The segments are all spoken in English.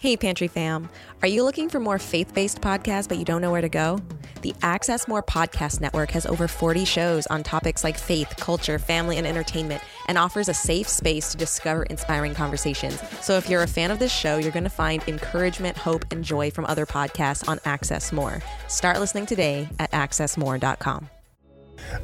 Hey, Pantry fam. Are you looking for more faith based podcasts, but you don't know where to go? The Access More Podcast Network has over 40 shows on topics like faith, culture, family, and entertainment, and offers a safe space to discover inspiring conversations. So if you're a fan of this show, you're going to find encouragement, hope, and joy from other podcasts on Access More. Start listening today at accessmore.com.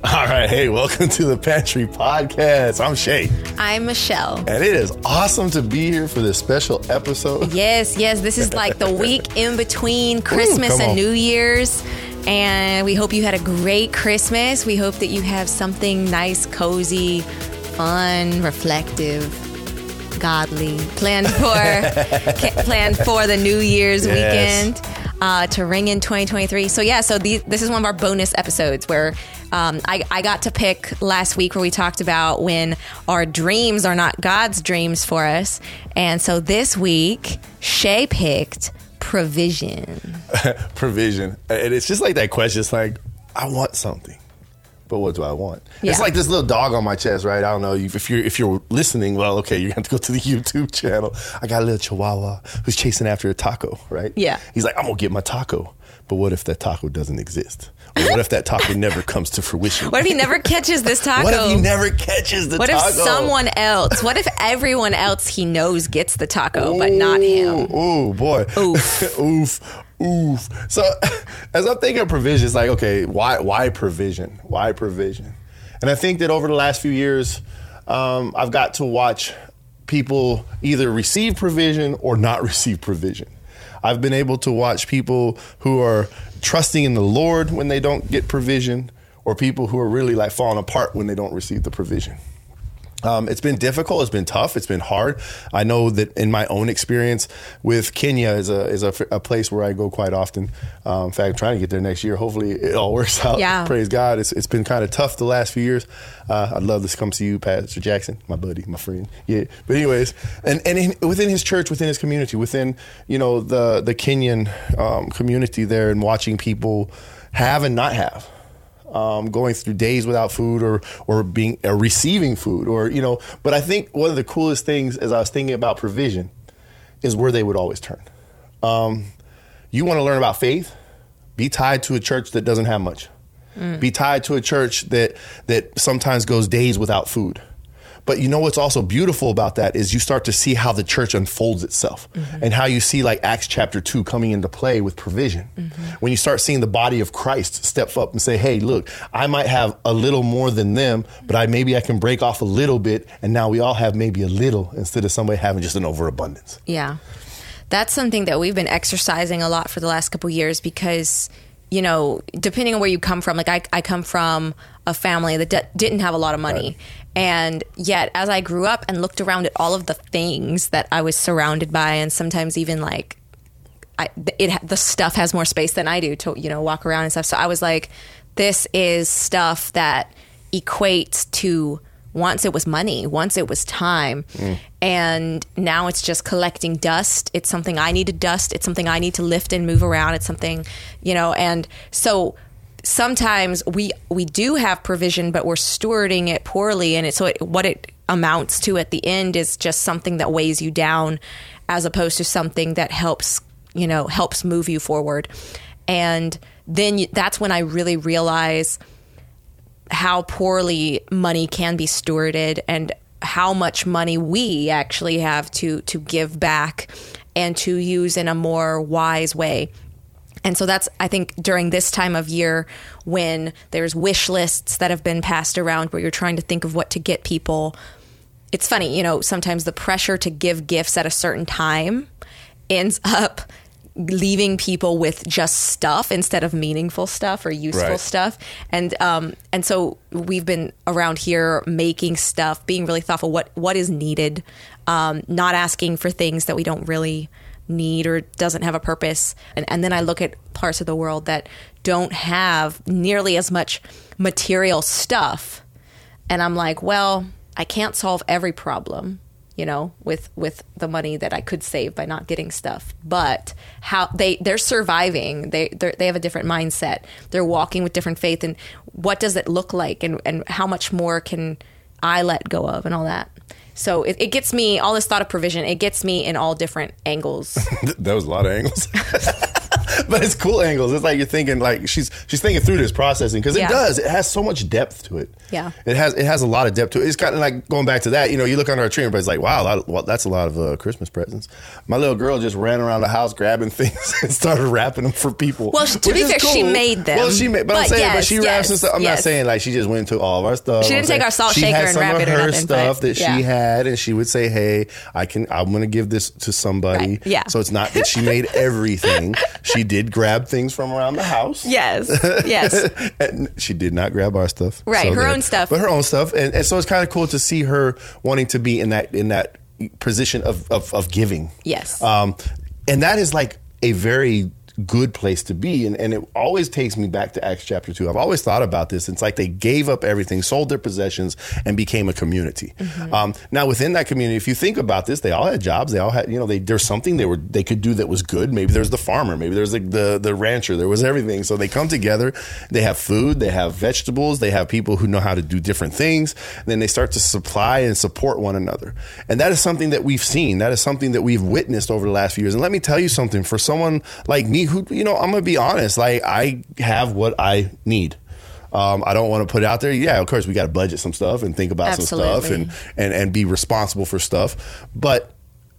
All right. Hey, welcome to the Pantry Podcast. I'm Shay. I'm Michelle. And it is awesome to be here for this special episode. Yes, yes. This is like the week in between Christmas Ooh, and New Year's. And we hope you had a great Christmas. We hope that you have something nice, cozy, fun, reflective, godly planned for planned for the New Year's yes. weekend uh, to ring in 2023. So yeah, so the, this is one of our bonus episodes where um, I, I got to pick last week where we talked about when our dreams are not God's dreams for us, and so this week Shay picked provision. provision, and it's just like that question. It's like I want something but what do I want? Yeah. It's like this little dog on my chest, right? I don't know if you're if you're listening. Well, okay, you have to go to the YouTube channel. I got a little Chihuahua who's chasing after a taco, right? Yeah. He's like, I'm gonna get my taco, but what if that taco doesn't exist? What if that taco never comes to fruition? What if he never catches this taco? what if he never catches the what taco? What if someone else? What if everyone else he knows gets the taco, ooh, but not him? Oh boy. Oof. Oof. Oof. So as I'm thinking of provision, it's like, okay, why why provision? Why provision? And I think that over the last few years, um, I've got to watch people either receive provision or not receive provision. I've been able to watch people who are trusting in the Lord when they don't get provision, or people who are really like falling apart when they don't receive the provision. Um, it's been difficult. It's been tough. It's been hard. I know that in my own experience with Kenya is a is a, a place where I go quite often. Um, in fact, I'm trying to get there next year. Hopefully, it all works out. Yeah. Praise God. It's it's been kind of tough the last few years. Uh, I'd love to come see you, Pastor Jackson, my buddy, my friend. Yeah. But anyways, and and in, within his church, within his community, within you know the the Kenyan um, community there, and watching people have and not have um, going through days without food or or being or receiving food or you know. But I think one of the coolest things as I was thinking about provision is where they would always turn. Um, you want to learn about faith? Be tied to a church that doesn't have much. Mm. Be tied to a church that that sometimes goes days without food. But you know what's also beautiful about that is you start to see how the church unfolds itself mm-hmm. and how you see like Acts chapter 2 coming into play with provision. Mm-hmm. When you start seeing the body of Christ step up and say, "Hey, look, I might have a little more than them, but I maybe I can break off a little bit and now we all have maybe a little instead of somebody having just an overabundance." Yeah. That's something that we've been exercising a lot for the last couple years because you know, depending on where you come from, like I, I come from a family that d- didn't have a lot of money. Right. And yet, as I grew up and looked around at all of the things that I was surrounded by, and sometimes even like, I, it the stuff has more space than I do to you know walk around and stuff. So I was like, this is stuff that equates to once it was money, once it was time, mm. and now it's just collecting dust. It's something I need to dust. It's something I need to lift and move around. It's something you know, and so sometimes we we do have provision, but we're stewarding it poorly, and it, so it, what it amounts to at the end is just something that weighs you down, as opposed to something that helps you know helps move you forward, and then you, that's when I really realize how poorly money can be stewarded and how much money we actually have to to give back and to use in a more wise way and so that's, I think, during this time of year when there's wish lists that have been passed around where you're trying to think of what to get people. It's funny, you know, sometimes the pressure to give gifts at a certain time ends up leaving people with just stuff instead of meaningful stuff or useful right. stuff. And um, and so we've been around here making stuff, being really thoughtful what what is needed, um, not asking for things that we don't really need or doesn't have a purpose. And, and then I look at parts of the world that don't have nearly as much material stuff. And I'm like, well, I can't solve every problem, you know, with with the money that I could save by not getting stuff. But how they they're surviving. They they have a different mindset. They're walking with different faith. And what does it look like? And and how much more can I let go of and all that? So it, it gets me all this thought of provision. It gets me in all different angles. that was a lot of angles. but it's cool angles. It's like you're thinking like she's she's thinking through this processing because Yeah. it does. It has so much depth to it. Yeah. it has it has a lot of depth to it. It's kind of like going back to that. You know, you look under a tree and everybody's like, "Wow, that, well, that's a lot of uh, Christmas presents." My little girl just ran around the house grabbing things and started wrapping them for people. Well, to be fair, she made them. Well, she made, but, I'm But saying, but yes, she wraps yes, and stuff. I'm not saying like she just went to all of our stuff. She I'm didn't take saying our salt she shaker and some wrap of it or her nothing, stuff but- that yeah. she had, and she would say, "Hey, I can. I'm going to give this to somebody." Right, yeah. So it's not that she made everything. she did grab things from around the house. yes, yes. and she did not grab our stuff. Right, her own stuff. But her own stuff. And, and so it's kind of cool to see her wanting to be in that in that position of of, of giving. Yes. Um, and that is like a very good place to be. And, and it always takes me back to Acts chapter 2. I've always thought about this. It's like they gave up everything, sold their possessions, and became a community. Mm-hmm. Um, now, within that community, if you think about this, they all had jobs. They all had, you know, they, there's something they were they could do that was good. Maybe there's the farmer. Maybe there's the, the, the rancher. There was everything. So they come together. They have food. They have vegetables. They have people who know how to do different things. then they start to supply and support one another. And that is something that we've seen. That is something that we've witnessed over the last few years. And let me tell you something. For someone like me, who you know, I'm gonna be honest. Like I have what I need. Um, I don't want to put it out there. Yeah, of course, we got to budget some stuff and think about some stuff and, and and be responsible for stuff. But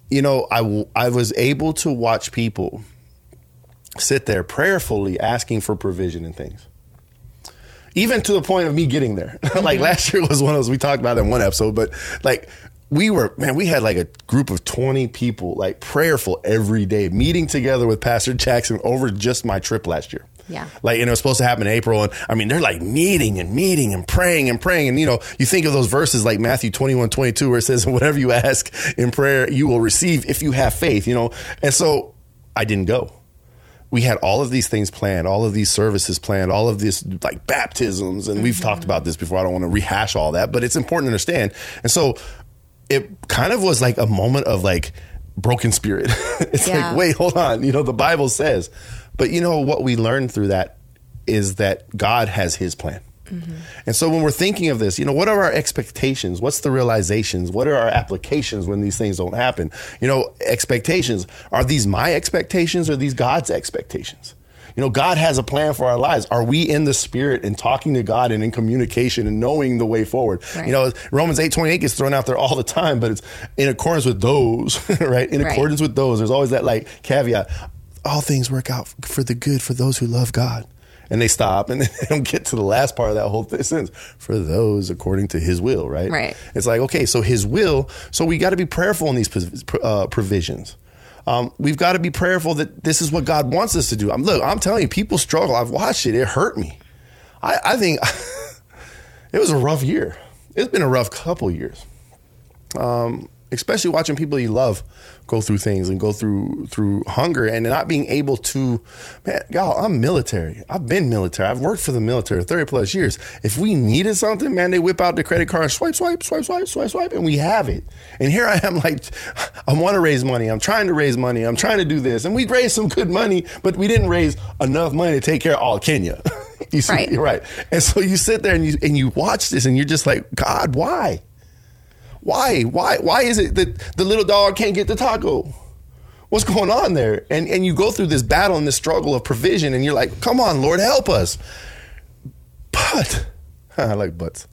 you know, I w- I was able to watch people sit there prayerfully asking for provision and things. Even to the point of me getting there. like last year was one of those we talked about in one episode, but like we were man, we had like a group of 20 people like prayerful every day, meeting together with Pastor Jackson over just my trip last year. Yeah. Like, and it was supposed to happen in April. And I mean, they're like meeting and meeting and praying and praying. And, you know, you think of those verses like Matthew 21, 22, where it says, whatever you ask in prayer, you will receive if you have faith, you know? And so I didn't go. We had all of these things planned, all of these services planned, all of this like baptisms. And we've mm-hmm. talked about this before. I don't want to rehash all that, but it's important to understand. And so it kind of was like a moment of like broken spirit. it's Yeah. like, wait, hold on. You know, the Bible says. But you know what we learned through that is that God has his plan. Mm-hmm. And so when we're thinking of this, you know, what are our expectations? What's the realizations? What are our applications when these things don't happen? You know, expectations. Are these my expectations or are these God's expectations? You know, God has a plan for our lives. Are we in the spirit and talking to God and in communication and knowing the way forward? Right. You know, Romans 8 28 gets thrown out there all the time, but it's in accordance with those, right? In Right. accordance with those. There's always that like caveat. All things work out for the good for those who love God. And they stop and they don't get to the last part of that whole thing sentence. For those according to his will, right? Right. It's like, okay, so his will, so we got to be prayerful in these uh, provisions. Um, we've got to be prayerful that this is what God wants us to do. I'm, look, I'm telling you, people struggle. I've watched it. It hurt me. I, I think it was a rough year. It's been a rough couple years. Um, especially watching people you love go through things and go through through hunger and not being able to man y'all i'm military. I've been military. I've worked for the military 30 plus years. If we needed something man they whip out the credit card swipe swipe swipe swipe swipe swipe and we have it. And here i am like i want to raise money. I'm trying to raise money. I'm trying to do this. And we raised some good money but we didn't raise enough money to take care of all kenya. You see? Right. right. And so you sit there and you and you watch this and you're just like god why why? Why? Why is it that the little dog can't get the taco? What's going on there? And and you go through this battle and this struggle of provision, and you're like, "Come on, Lord, help us." But I like butts.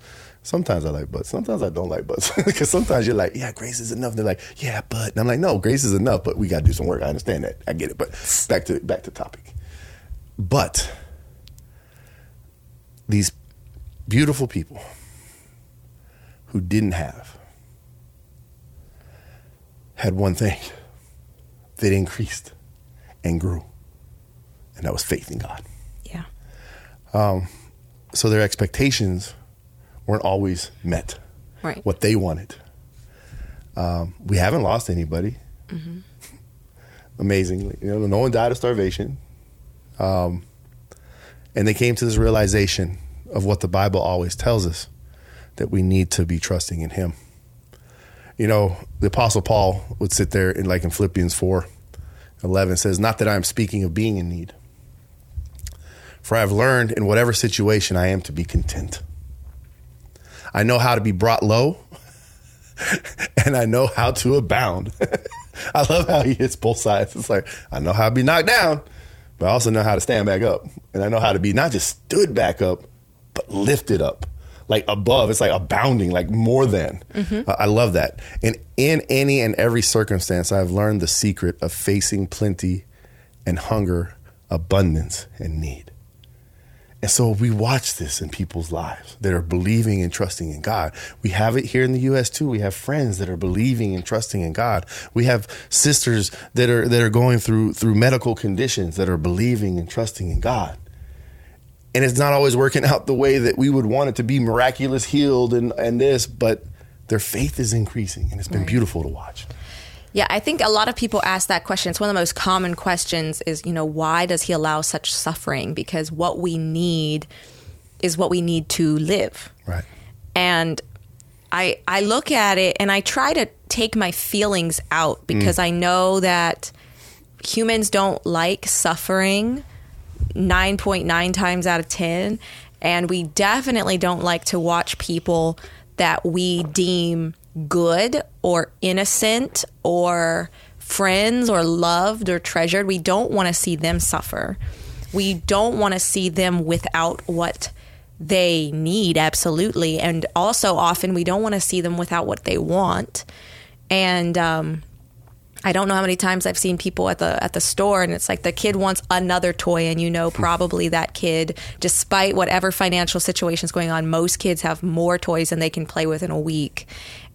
Sometimes I like butts. Sometimes I don't like butts because sometimes you're like, "Yeah, grace is enough." They're like, "Yeah, but," and I'm like, "No, grace is enough, but we got to do some work." I understand that. I get it. But back to back to topic. But these beautiful people who didn't have had one thing that increased and grew, and that was faith in God. Yeah. So their expectations weren't always met. Right. What they wanted. Um, we haven't lost anybody. Amazingly, you know, no one died of starvation. Um, and they came to this realization of what the Bible always tells us that we need to be trusting in Him. You know, the Apostle Paul would sit there in like in Philippians 4 11 says, Not that I'm speaking of being in need, for I have learned in whatever situation I am to be content. I know how to be brought low, and I know how to abound. I love how he hits both sides. It's like, I know how to be knocked down, but I also know how to stand back up. And I know how to be not just stood back up, but lifted up, like above. It's like abounding, like more than. Mm-hmm. I love that. And in any and every circumstance, I've learned the secret of facing plenty and hunger, abundance and need. And so we watch this in people's lives that are believing and trusting in God. We have it here in the US too. We have friends that are believing and trusting in God. We have sisters that are that are going through through medical conditions that are believing and trusting in God. And it's not always working out the way that we would want it to be miraculous healed and and this, but their faith is increasing and it's been right. beautiful to watch. Yeah, I think a lot of people ask that question. It's one of the most common questions is, you know, why does he allow such suffering? Because what we need is what we need to live. Right. And I I look at it and I try to take my feelings out because mm. I know that humans don't like suffering 9.9 times out of 10 and we definitely don't like to watch people that we deem good or innocent or friends or loved or treasured. We don't want to see them suffer. We don't want to see them without what they need, absolutely. And also, often we don't want to see them without what they want. And, um, I don't know how many times I've seen people at the at the store and it's like the kid wants another toy and you know probably that kid despite whatever financial situation is going on most kids have more toys than they can play with in a week.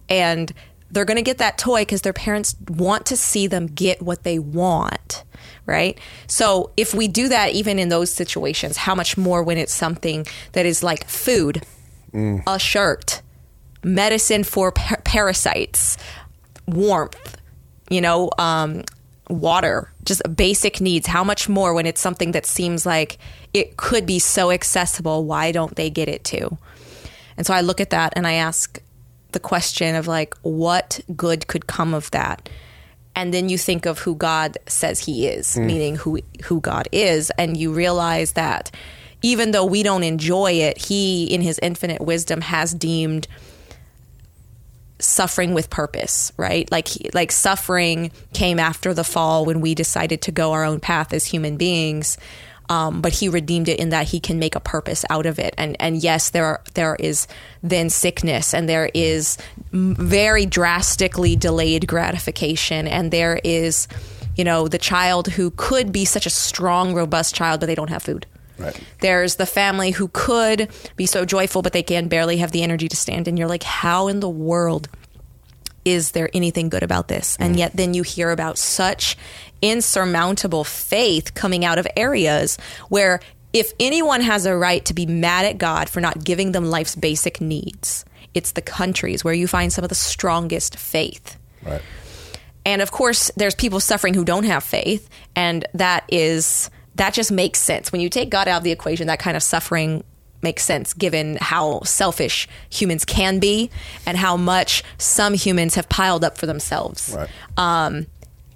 And they're going to get that toy because their parents want to see them get what they want right? So if we do that even in those situations how much more when it's something that is like food mm. a shirt medicine for par- parasites warmth you know um, water just basic needs. How much more when it's something that seems like it could be so accessible why don't they get it too? And so i look at that and i ask the question of like what good could come of that? And then you think of who God says he is mm. meaning who who God is and you realize that even though we don't enjoy it he in his infinite wisdom has deemed suffering with purpose right like like suffering came after the fall when we decided to go our own path as human beings um, but he redeemed it in that he can make a purpose out of it. And and yes, there are, there is then sickness, and there is very drastically delayed gratification, and there is, you know, the child who could be such a strong, robust child, but they don't have food. Right. There's the family who could be so joyful, but they can barely have the energy to stand. And you're like, how in the world is there anything good about this? And mm. yet then you hear about such insurmountable faith coming out of areas where if anyone has a right to be mad at God for not giving them life's basic needs, it's the countries where you find some of the strongest faith. Right. And of course, there's people suffering who don't have faith, and that is that just makes sense. When you take God out of the equation, that kind of suffering makes sense given how selfish humans can be and how much some humans have piled up for themselves. Right. Um,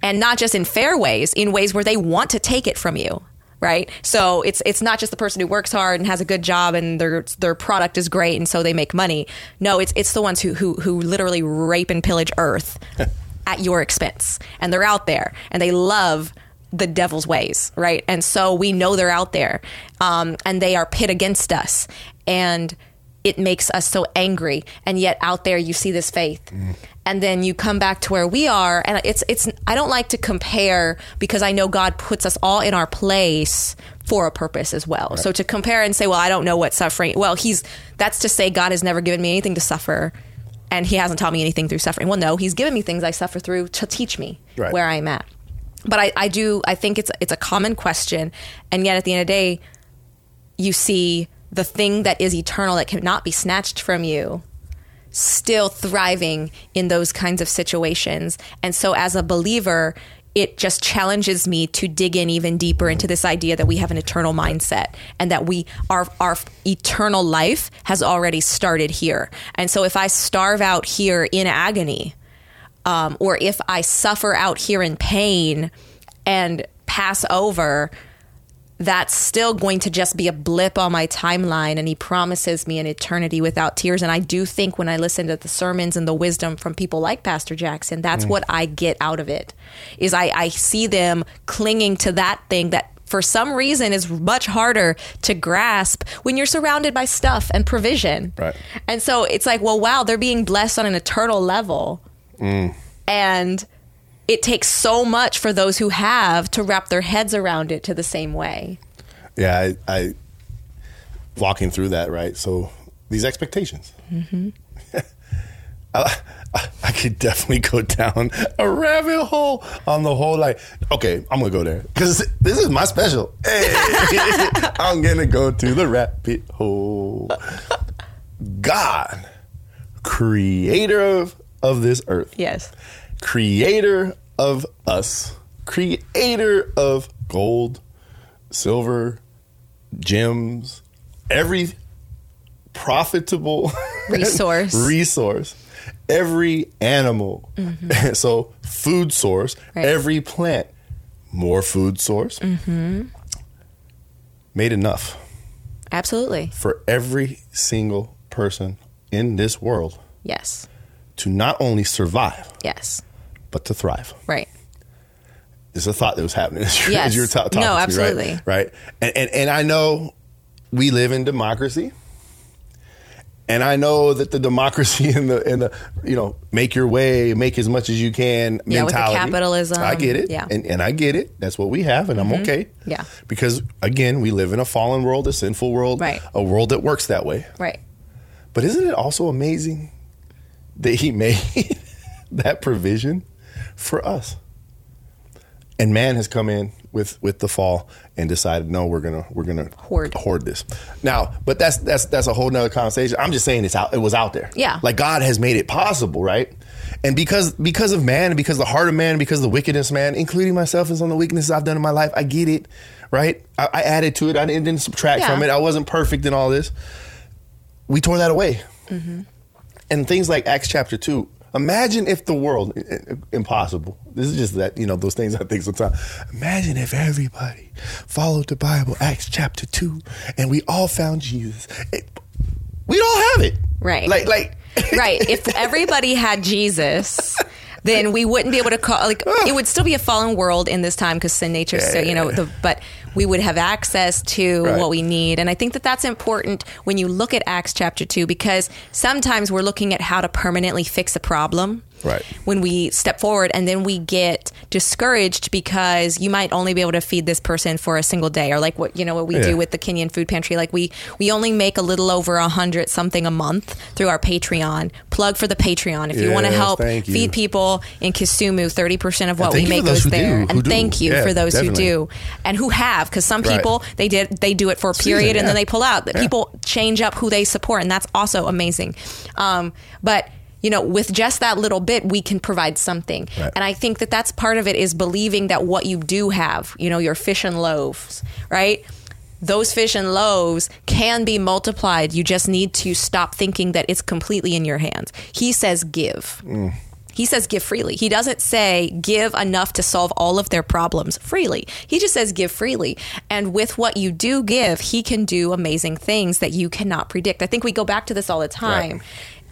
and not just in fair ways, in ways where they want to take it from you. Right, so it's it's not just the person who works hard and has a good job and their their product is great and so they make money. No, it's it's the ones who who who literally rape and pillage Earth at your expense, and they're out there and they love the devil's ways, right? And so we know they're out there, um, and they are pit against us, and it makes us so angry. And yet out there, you see this faith, mm. and then you come back to where we are, and it's it's. I don't like to compare because I know God puts us all in our place for a purpose as well. Right. So to compare and say, well, I don't know what suffering. Well, he's that's to say God has never given me anything to suffer and he hasn't taught me anything through suffering. Well, no, he's given me things I suffer through to teach me right. where I'm at but I, I do I think it's it's a common question, and yet at the end of the day, you see the thing that is eternal that cannot be snatched from you still thriving in those kinds of situations. And so as a believer, it just challenges me to dig in even deeper into this idea that we have an eternal mindset and that we our our eternal life has already started here. And so if I starve out here in agony, um, or if I suffer out here in pain and pass over, that's still going to just be a blip on my timeline and he promises me an eternity without tears. And i do think when i listen to the sermons and the wisdom from people like pastor jackson that's what i get out of it is I, I see them clinging to that thing that for some reason is much harder to grasp when you're surrounded by stuff and provision. Right. and so it's like well wow they're being blessed on an eternal level and it takes so much for those who have to wrap their heads around it to the same way Yeah, I, I walking through that right. So these expectations. Mm-hmm. I, I, I could definitely go down a rabbit hole on the whole. Like, okay, I'm gonna go there because this is my special. Hey, I'm gonna go to the rabbit hole. God, creator of, of this earth. Yes. Creator of us, creator of gold, silver, gems, every profitable Resource. resource, every animal. Mm-hmm. so food source, Right. every plant, more food source. Mm-hmm. Made enough absolutely. for every single person in this world. Yes to not only survive yes but to thrive. right It's a thought that was happening as, you Yes. you were ta- talking No, to me, absolutely. right? Right. And, and and I know we live in democracy, and I know that the democracy and the and the you know make your way, make as much as you can Yeah, with mentality. capitalism, I get it. yeah. Mm-hmm. and and I get it. That's what we have, and I'm okay. Yeah. because again, we live in a fallen world, a sinful world, Right. a world that works that way. right But isn't it also amazing that he made that provision for us? And man has come in with with the fall and decided, no, we're gonna we're gonna Hoard. hoard this. Now, but that's that's that's a whole nother conversation. I'm just saying it's out. It was out there. Yeah. like God has made it possible, right? And because because of man, and because of the heart of man, because of the wickedness, of man, including myself and some of the weaknesses I've done in my life, I get it, right? I, I added to it. I didn't, didn't subtract Yeah. from it. I wasn't perfect in all this we tore that away. Mm-hmm. And things like Acts chapter 2. Imagine if the world, impossible. This is just that, you know, those things I think sometimes. Imagine if everybody followed the Bible, Acts chapter 2, and we all found Jesus. It- we don't have it. Right. Like, like, right if everybody had jesus then we wouldn't be able to call like it would still be a fallen world in this time because sin nature so you know the, but we would have access to Right. what we need and i think that that's important when you look at acts chapter 2 because sometimes we're looking at how to permanently fix a problem Right. when we step forward and then we get discouraged because you might only be able to feed this person for a single day or like what you know what we Yeah. do with the Kenyan food pantry like we we only make a little over a hundred something a month through our Patreon plug for the Patreon if you want to help feed people in Kisumu 30% of what we make goes who do, there and thank you Yeah, for those definitely. who do and who have because some Right. people they did they do it for a period Season, and then they pull out Yeah. people change up who they support and that's also amazing um, but you know with just that little bit we can provide something Right. and i think that that's part of it is believing that what you do have you know your fish and loaves right those fish and loaves can be multiplied you just need to stop thinking that it's completely in your hands he says give mm. he says give freely. He doesn't say give enough to solve all of their problems freely. He just says give freely. And with what you do give, he can do amazing things that you cannot predict. I think we go back to this all the time.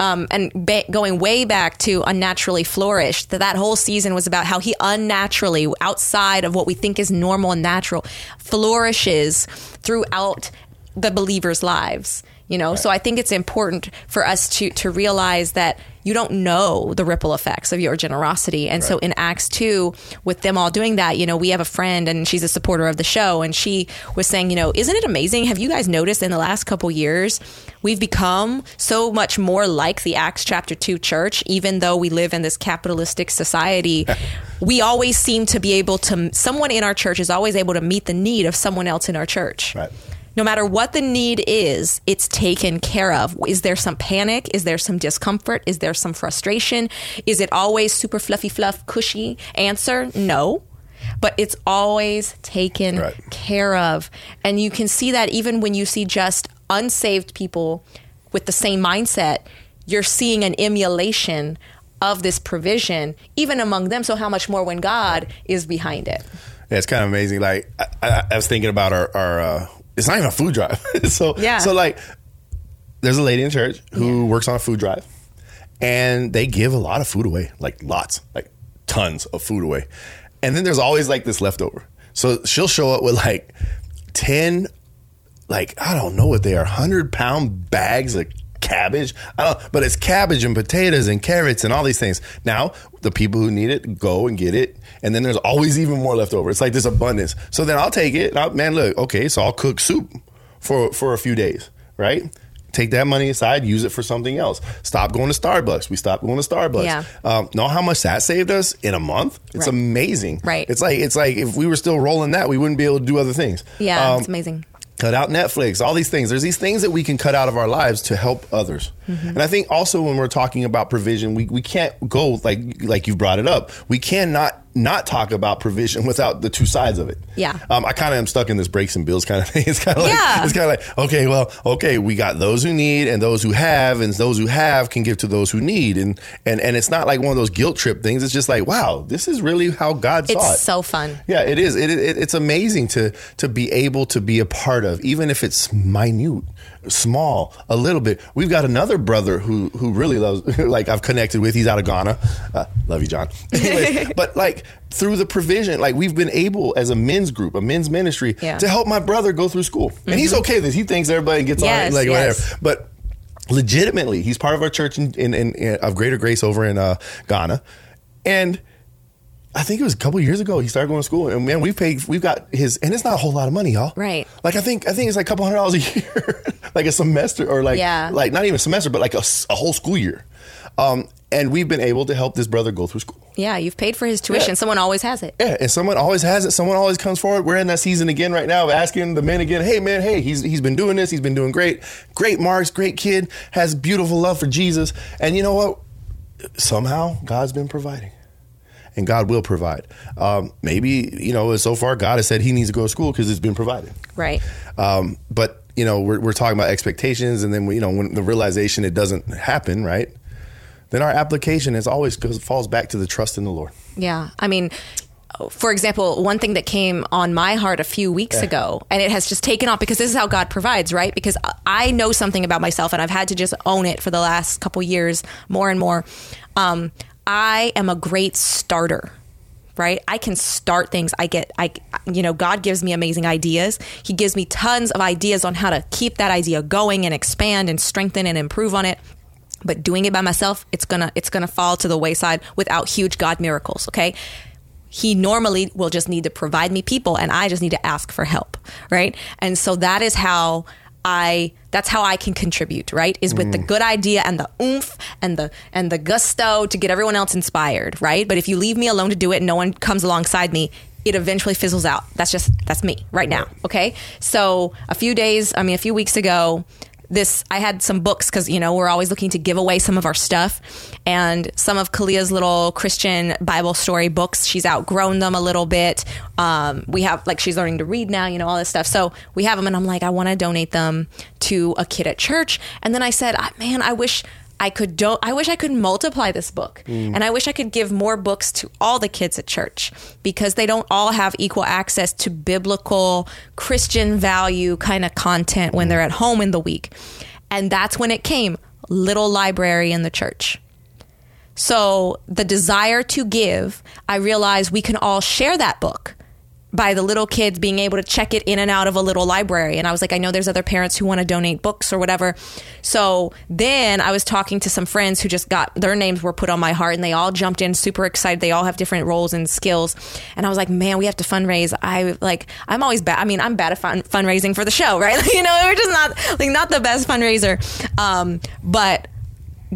Um, and ba- going way back to unnaturally flourished, that that whole season was about how he unnaturally, outside of what we think is normal and natural, flourishes throughout the believers' lives. You know, so I think it's important for us to to realize that you don't know the ripple effects of your generosity. And so in Acts 2, with them all doing that, you know, we have a friend and she's a supporter of the show. And she was saying, you know, isn't it amazing? Have you guys noticed in the last couple years, we've become so much more like the Acts chapter 2 church, even though we live in this capitalistic society. we always seem to be able to, someone in our church is always able to meet the need of someone else in our church Right. No matter what the need is, it's taken care of. Is there some panic? Is there some discomfort? Is there some frustration? Is it always super fluffy, fluff, cushy answer? No. But it's always taken Right. care of. And you can see that even when you see just unsaved people with the same mindset, you're seeing an emulation of this provision, even among them. So, how much more when God is behind it? Yeah, it's kind of amazing. Like I, I, I was thinking about our, our uh, it's not even a food drive. so Yeah. so like there's a lady in church who works on a food drive and they give a lot of food away, like lots, like tons of food away. And then there's always like this leftover. So she'll show up with like 10, like, I don't know what they are, 100 pound bags of cabbage. I don't, but it's cabbage and potatoes and carrots and all these things. Now, the people who need it go and get it. And then there's always even more left over. It's like this abundance. So then I'll take it. I'll, man, look, okay, so I'll cook soup for, for a few days, right? Take that money aside, use it for something else. Stop going to Starbucks. We stopped going to Starbucks. Yeah. Um, know how much that saved us in a month? It's Right. amazing. Right. It's like it's like if we were still rolling that, we wouldn't be able to do other things. Yeah, Um, it's amazing. Cut out Netflix, all these things. There's these things that we can cut out of our lives to help others. Mm-hmm. And I think also when we're talking about provision, we, we can't go like like you brought it up. We cannot not talk about provision without the two sides of it. Yeah. Um, I kind of am stuck in this breaks and bills kind of thing. It's kind of like Yeah. it's kind of like okay, well, okay, we got those who need and those who have, and those who have can give to those who need, and and and it's not like one of those guilt trip things. It's just like wow, this is really how God saw it. It's so fun. Yeah, it is. It, it, it's amazing to to be able to be a part of, even if it's minute, small, a little bit. We've got another brother who who really loves, like I've connected with. He's out of Ghana. Uh, love you, John. Anyways, but like through the provision, like we've been able as a men's group, a men's ministry, Yeah. to help my brother go through school, and he's okay with this. He thinks everybody gets on Yes, it, like yes. whatever. But legitimately, he's part of our church in, in, in, in of Greater Grace over in uh, Ghana, and. I think it was a couple years ago he started going to school, and man, we've paid, we've got his, and it's not a whole lot of money, y'all. Right. Like I think, I think it's like a couple hundred dollars a year, like a semester, or like, Yeah. like not even a semester, but like a whole school year. Um, and we've been able to help this brother go through school. Yeah, you've paid for his tuition. Yeah. Someone always has it. Yeah, and someone always has it. Someone always comes forward. We're in that season again right now of asking the men again, hey man, hey, he's he's been doing this, he's been doing great. Great marks, great kid, has beautiful love for Jesus. And you know what? Somehow God's been providing. And God will provide. Um, maybe, you know, so far God has said he needs to go to school because it's been provided. Right. Um, but, you know, we're, we're talking about expectations. And then, you know, when the realization it doesn't happen, right? Then our application is always goes, falls back to the trust in the Lord. Yeah. I mean, for example, one thing that came on my heart a few weeks ago, and it has just taken off because this is how God provides, right? Because I know something about myself and I've had to just own it for the last couple years more and more. Um, I am a great starter. Right? I can start things. I get, I, you know, God gives me amazing ideas. He gives me tons of ideas on how to keep that idea going and expand and strengthen and improve on it but doing it by myself it's gonna it's gonna fall to the wayside without huge god miracles okay he normally will just need to provide me people and i just need to ask for help right and so that is how i that's how i can contribute right? Is with the mm. good idea and the oomph and the and the gusto to get everyone else inspired right? But if you leave me alone to do it and no one comes alongside me it eventually fizzles out. That's just that's me right now okay? So a few days i mean a few weeks ago this I had some books because you know we're always looking to give away some of our stuff, and some of Kalia's little Christian Bible story books. She's outgrown them a little bit. Um, we have like she's learning to read now, you know all this stuff. So we have them, and I'm like, I want to donate them to a kid at church. And then I said, "Ah, man, I wish. I could don't I wish I could multiply this book. Mm. And I wish I could give more books to all the kids at church because they don't all have equal access to biblical Christian value kind of content when they're at home in the week. And that's when it came, little library in the church. So the desire to give, I realized we can all share that book by the little kids being able to check it in and out of a little library. And I was like, I know there's other parents who want to donate books or whatever. So then I was talking to some friends who just got their names were put on my heart and they all jumped in super excited. They all have different roles and skills. And I was like, man, we have to fundraise. I like, I'm always bad. I mean, I'm bad at fun- fundraising for the show, right? you know, we're just not like not the best fundraiser. Um, but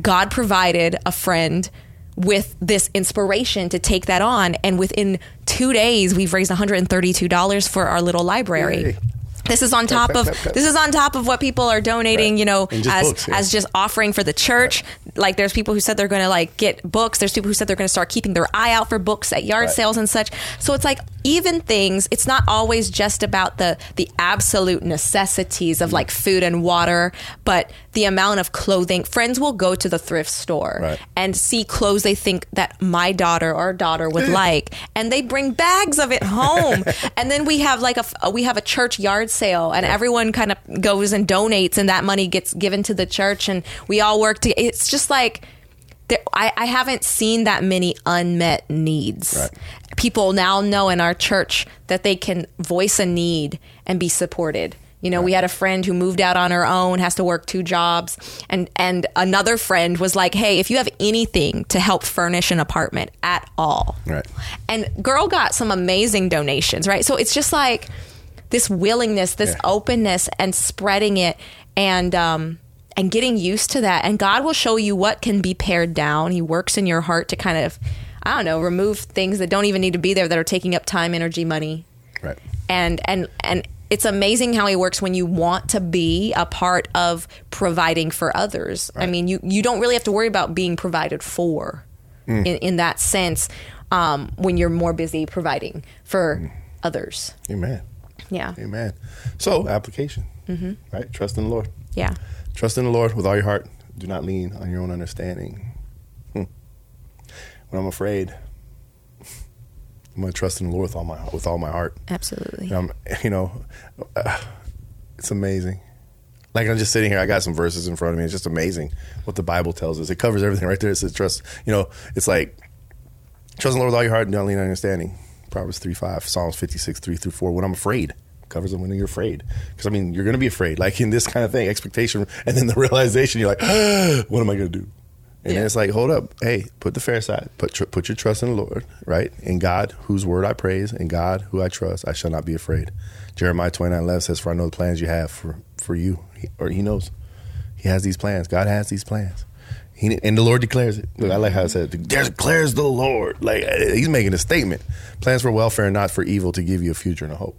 God provided a friend with this inspiration to take that on. And within two days, we've raised $132 for our little library. Yay. This is on top of this is on top of what people are donating, Right. you know, as books, yeah. as just offering for the church. Like there's people who said they're going to like get books. There's people who said they're going to start keeping their eye out for books at yard Right. sales and such. So it's like even things it's not always just about the the absolute necessities of like food and water but the amount of clothing friends will go to the thrift store Right. and see clothes they think that my daughter or daughter would like and they bring bags of it home and then we have like a we have a church yard sale and everyone kind of goes and donates and that money gets given to the church and we all work to it's just like there, I, I haven't seen that many unmet needs. Right. People now know in our church that they can voice a need and be supported. You know, we had a friend who moved out on her own, has to work two jobs, and and another friend was like, "Hey, if you have anything to help furnish an apartment at all," Right. and girl got some amazing donations, right? So it's just like this willingness, this Yeah. openness, and spreading it, and um, and getting used to that. And God will show you what can be pared down. He works in your heart to kind of, I don't know, remove things that don't even need to be there that are taking up time, energy, money, Right. and and and it's amazing how he works when you want to be a part of providing for others. I mean, you you don't really have to worry about being provided for in, in that sense um, when you're more busy providing for others. Amen. Yeah, Amen. So, application, mm-hmm. right? Trust in the Lord. yeah, Trust in the Lord with all your heart. Do not lean on your own understanding. When I'm afraid, I'm going to trust in the Lord with all my with all my heart. absolutely. Um, you know, uh, it's amazing. Like I'm just sitting here, I got some verses in front of me. It's just amazing what the Bible tells us. It covers everything right there. It says trust. You know, it's like trust in the Lord with all your heart and don't lean on understanding. Proverbs three five, Psalms fifty six three through four. When I'm afraid, covers them when you're afraid. Because I mean, you're going to be afraid. Like in this kind of thing, expectation, and then the realization. You're like, what am I going to do? And Yeah. then it's like, hold up, hey, put the fair side, Put tr- put your trust in the Lord, right? In God, whose word I praise, in God, who I trust, I shall not be afraid. Jeremiah twenty nine twenty nine eleven says, "For I know the plans you have for for you," he, or He knows. He has these plans. God has these plans. He, and the Lord declares it. Look, I like how it said, declares the Lord. Like uh, he's making a statement. Plans for welfare and not for evil to give you a future and a hope.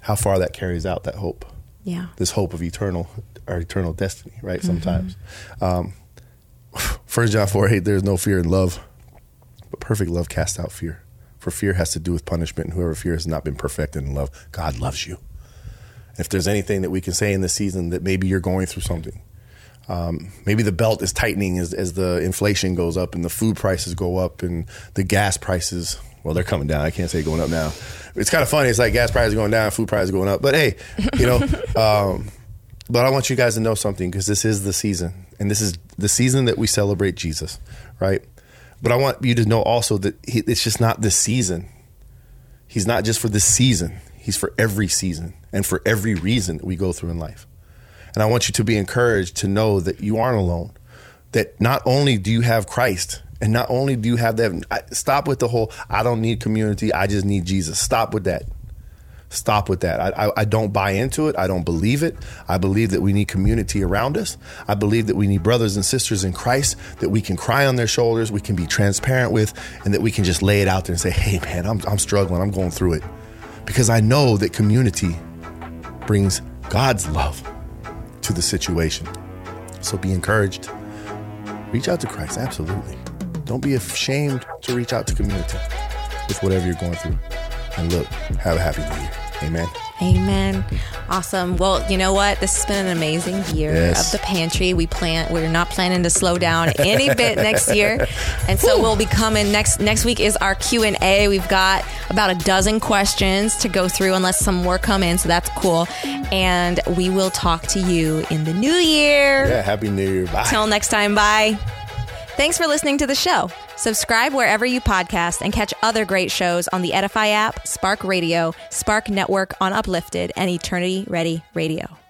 How far that carries out that hope Yeah, this hope of eternal our eternal destiny, right? Sometimes. Um, First John 4 8, there's no fear in love, but perfect love casts out fear. For fear has to do with punishment, and whoever fears has not been perfected in love. God loves you. If there's anything that we can say in this season that maybe you're going through something, um, maybe the belt is tightening as, as the inflation goes up and the food prices go up and the gas prices, well, they're coming down. I can't say going up now. It's kind of funny. It's like gas prices going down, food prices going up. But hey, you know, um, but I want you guys to know something because this is the season, and this is the season that we celebrate Jesus, right? But I want you to know also that he, it's just not this season. He's not just for this season. He's for every season and for every reason that we go through in life. And I want you to be encouraged to know that you aren't alone. That not only do you have Christ, and not only do you have that, stop with the whole "I don't need community, I just need Jesus." Stop with that. Stop with that. I, I, I don't buy into it. I don't believe it. I believe that we need community around us. I believe that we need brothers and sisters in Christ that we can cry on their shoulders, we can be transparent with, and that we can just lay it out there and say, "Hey, man, I'm I'm struggling. I'm going through it," because I know that community brings God's love to the situation. So be encouraged. Reach out to Christ, absolutely. Don't be ashamed to reach out to community with whatever you're going through. And look, have a happy new year. Amen. Amen. Awesome. Well, you know what? This has been an amazing year Yes. of the pantry. We plan. We're not planning to slow down any bit next year, and so we'll be coming next. Next week is our Q and A. We've got about a dozen questions to go through, unless some more come in. So that's cool. And we will talk to you in the new year. Yeah, happy new year. Bye. Till next time. Bye. Thanks for listening to the show. Subscribe wherever you podcast and catch other great shows on the Edify app, Spark Radio, Spark Network on Uplifted, and Eternity Ready Radio.